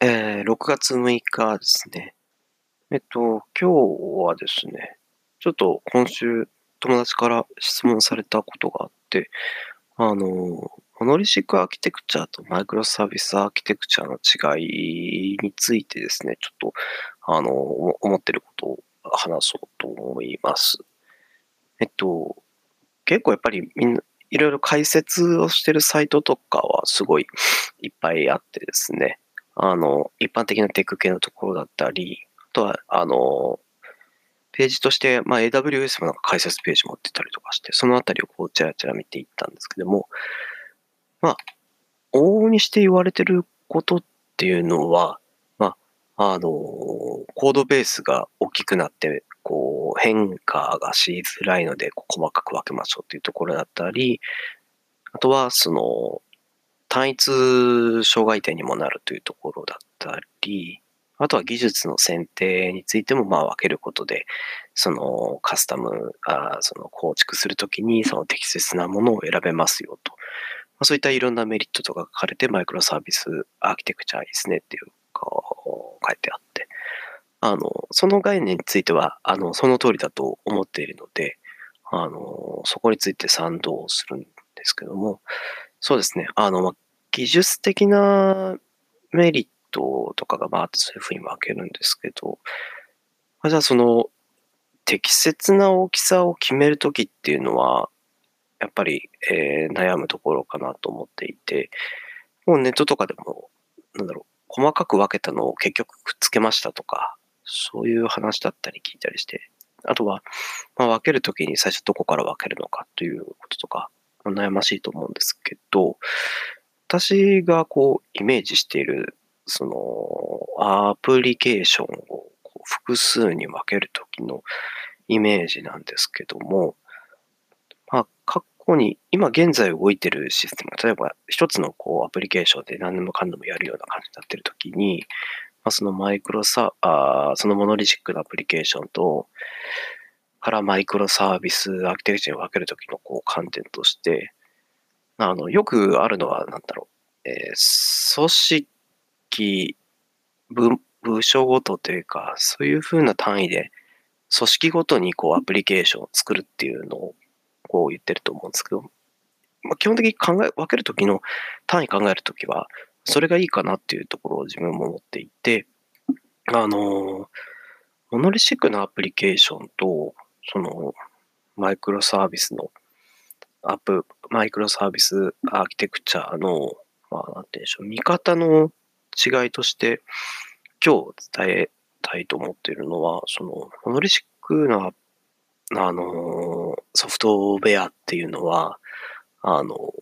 えー、6月6日ですね。えっと、今日はですね、ちょっと今週友達から質問されたことがあって、あの、モノリシックアーキテクチャとマイクロサービスアーキテクチャの違いについてですね、ちょっと、あの、思ってることを話そうと思います。えっと、結構やっぱりみんな、いろいろ解説をしてるサイトとかはすごいいっぱいあってですね、あの、一般的なテック系のところだったり、あとは、あの、ページとして、まあ、AWS もなんか解説ページ持ってたりとかして、そのあたりをこう、ちらちら見ていったんですけども、まあ、往々にして言われてることっていうのは、まあ、あの、コードベースが大きくなって、こう、変化がしづらいので、細かく分けましょうっていうところだったり、あとは、その、単一障害点にもなるというところだったり、あとは技術の選定についてもまあ分けることで、そのカスタム、あその構築するときにその適切なものを選べますよと。まあ、そういったいろんなメリットとか書かれてマイクロサービスアーキテクチャですねっていうか書いてあって、あの、その概念については、あの、その通りだと思っているので、あの、そこについて賛同するんですけども、そうですね、あの、まあ、技術的なメリットとかがバーってそういうふうに分けるんですけど、あじゃあその適切な大きさを決めるときっていうのは、やっぱり、えー、悩むところかなと思っていて、もうネットとかでも、なんだろう、細かく分けたのを結局くっつけましたとか、そういう話だったり聞いたりして、あとは、まあ、分けるときに最初どこから分けるのかということとか、悩ましいと思うんですけど、私がこうイメージしているそのアプリケーションをこう複数に分けるときのイメージなんですけども、まあ、過去に、今現在動いてるシステム、例えば一つのこうアプリケーションで何でもかんでもやるような感じになってるときに、まあ、そのマイクロサあ、そのモノリシックなアプリケーションと、からマイクロサービスアーキテクチャに分けるときのこう観点として、あの、よくあるのは、なんだろう、えー、組織部、部署ごとというか、そういうふうな単位で、組織ごとにこうアプリケーションを作るっていうのをこう言ってると思うんですけど、まあ、基本的に考え、分けるときの単位考えるときは、それがいいかなっていうところを自分も思っていて、あの、モノリシックなアプリケーションと、その、マイクロサービスのアップ、マイクロサービスアーキテクチャの、まあ、なんていうんでしょう、見方の違いとして、今日伝えたいと思っているのは、その、モノリシックな、あの、ソフトウェアっていうのは、あの、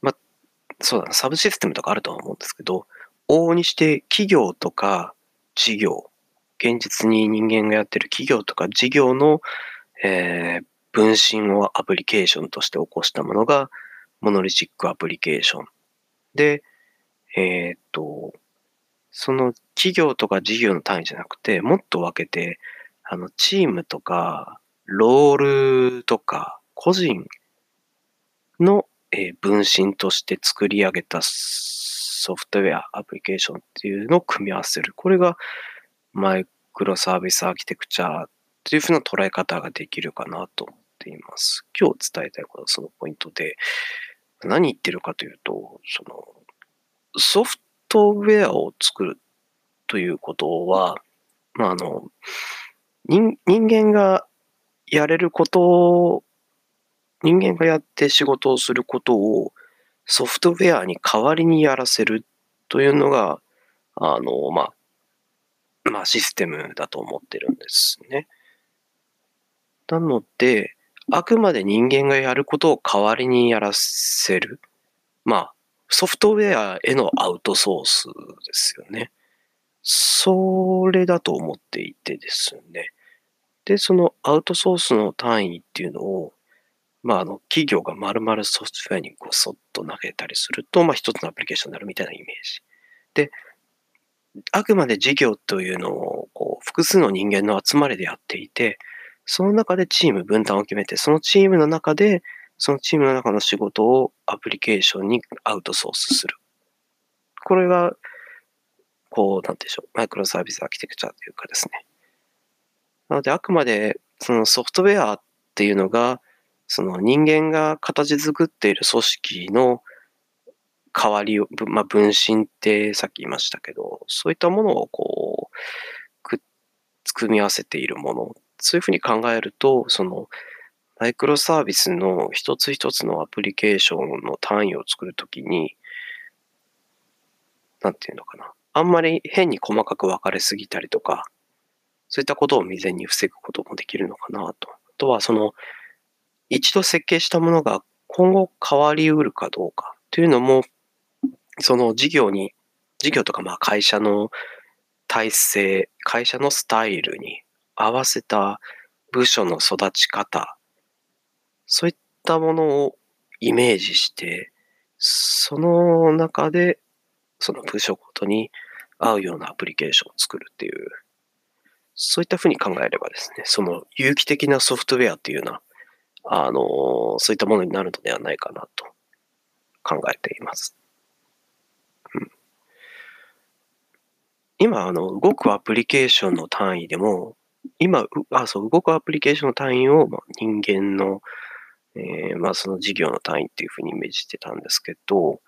ま、そうだな、サブシステムとかあるとは思うんですけど、往々にして企業とか事業、現実に人間がやってる企業とか事業の、えー、分身をアプリケーションとして起こしたものが、モノリシックアプリケーション。で、えっ、と、その企業とか事業の単位じゃなくて、もっと分けて、あの、チームとか、ロールとか、個人の、えー、分身として作り上げたソフトウェア、アプリケーションっていうのを組み合わせる。これがマイクロサービスアーキテクチャっていうふうな捉え方ができるかなと思っています。今日伝えたいことはそのポイントで、何言ってるかというと、その、ソフトウェアを作るということは、まあ、あの、人人間がやれることを、人間がやって仕事をすることをソフトウェアに代わりにやらせるというのが、あの、まあ、まあ、システムだと思ってるんですね。なので、あくまで人間がやることを代わりにやらせる。まあ、ソフトウェアへのアウトソースですよね。それだと思っていてですね。で、そのアウトソースの単位っていうのを、まあ、あの、企業が丸々ソフトウェアにごそっと投げたりすると、まあ、一つのアプリケーションになるみたいなイメージ。で、あくまで事業というのを、こう、複数の人間の集まりでやっていて、その中でチーム分担を決めて、そのチームの中でそのチームの中の仕事をアプリケーションにアウトソースする。これがこう、なんでしょう、マイクロサービスアーキテクチャというかですね。なので、あくまで、そのソフトウェアっていうのが、その人間が形作っている組織の代わりを、まあ、分身ってさっき言いましたけど、そういったものをこう、く組み合わせているもの、そういうふうに考えると、その、マイクロサービスの一つ一つのアプリケーションの単位を作るときに、なんていうのかな。あんまり変に細かく分かれすぎたりとか、そういったことを未然に防ぐこともできるのかなと。あとは、その、一度設計したものが今後変わりうるかどうかというのも、その事業に、事業とかまあ会社の体制、会社のスタイルに合わせた部署の育ち方、そういったものをイメージして、その中で、その部署ごとに合うようなアプリケーションを作るっていう、そういったふうに考えればですね、その有機的なソフトウェアっていうような、あの、そういったものになるのではないかなと考えています。うん、今、あの、動くアプリケーションの単位でも、今、あ、そう、動くアプリケーションの単位を、まあ、人間の、えー、まあ、その事業の単位っていうふうにイメージしてたんですけど、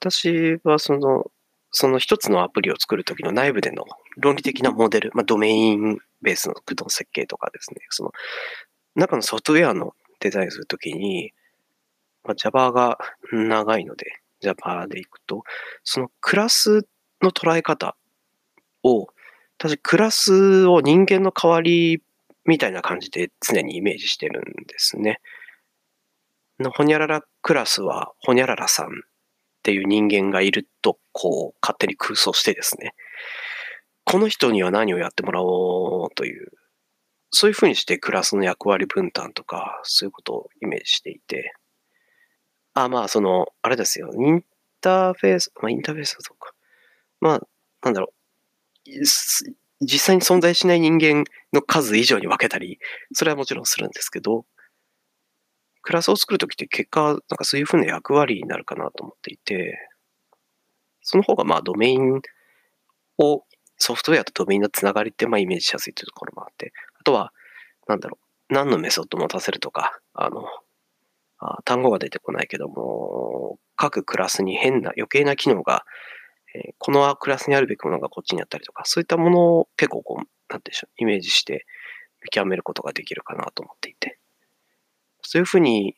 私はその、その一つのアプリを作るときの内部での論理的なモデル、まあ、ドメインベースの駆動設計とかですね、その中のソフトウェアのデザインするときに、まあ、Java が長いので、Java でいくと、そのクラスの捉え方を、私クラスを人間の代わりみたいな感じで常にイメージしてるんですね。のほにゃららクラスはほにゃららさんっていう人間がいると、こう、勝手に空想してですね、この人には何をやってもらおうという、そういうふうにしてクラスの役割分担とか、そういうことをイメージしていて、あ、まあ、その、あれですよ、インターフェース、まあ、インターフェースとか、まあ、なんだろう、実際に存在しない人間の数以上に分けたり、それはもちろんするんですけど、クラスを作るときって結果、なんかそういうふうな役割になるかなと思っていて、その方がまあドメインを、ソフトウェアとドメインのつながりってまあイメージしやすいというところもあって、あとは、なんだろう、何のメソッド持たせるとか、あの、あ単語が出てこないけども、各クラスに変な余計な機能が、えー、このクラスにあるべきものがこっちにあったりとか、そういったものを結構こう、なんてでしょう、イメージして見極めることができるかなと思っていて。そういうふうに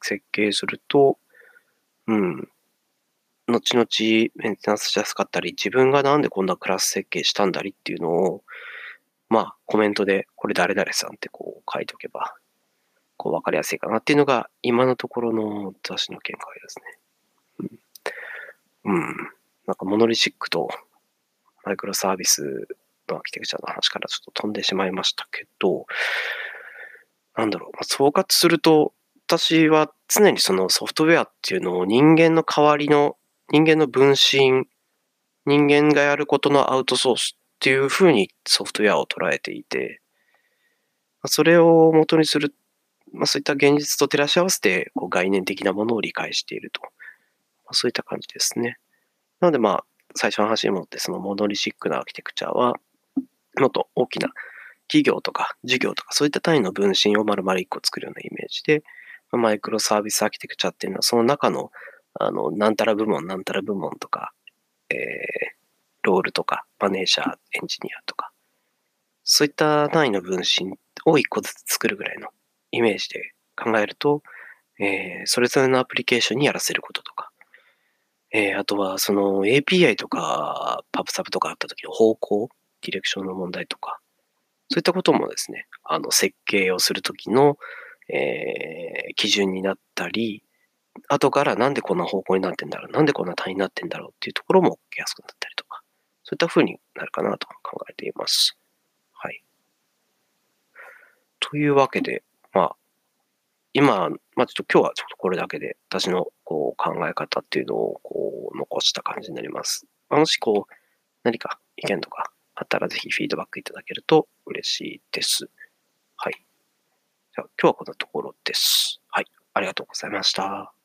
設計すると、うん、後々メンテナンスしやすかったり、自分がなんでこんなクラス設計したんだりっていうのを、まあ、コメントで、これ誰々さんってこう書いておけば、こう分かりやすいかなっていうのが、今のところの私の見解ですね。うん。なんかモノリシックとマイクロサービスのアーキテクチャの話からちょっと飛んでしまいましたけど、なんだろう、まあ、総括すると、私は常にそのソフトウェアっていうのを人間の代わりの、人間の分身、人間がやることのアウトソースっていうふうにソフトウェアを捉えていて、それを元にする、まあ、そういった現実と照らし合わせてこう概念的なものを理解していると。そういった感じですね。なのでまあ、最初の話に戻ってそのモノリシックなアーキテクチャは、もっと大きな企業とか事業とかそういった単位の分身を丸々一個作るようなイメージで、マイクロサービスアーキテクチャっていうのはその中の、あの、なんたら部門、なんたら部門とか、えー、ロールとか、マネージャー、エンジニアとか、そういった単位の分身を一個ずつ作るぐらいのイメージで考えると、えー、それぞれのアプリケーションにやらせることとか、えー、あとはその API とかパブサブとかあった時の方向、ディレクションの問題とか、そういったこともですね、あの、設計をするときの、えー、基準になったり、後からなんでこんな方向になってんだろう、なんでこんな単位になってんだろうっていうところも起きやすくなったりとか、そういった風になるかなと考えています。はい。というわけで、まあ、今、まあちょっと今日はちょっとこれだけで私のこう考え方っていうのをこう残した感じになります。もしこう何か意見とかあったらぜひフィードバックいただけると嬉しいです。はい。じゃあ今日はこんなところです。はい。ありがとうございました。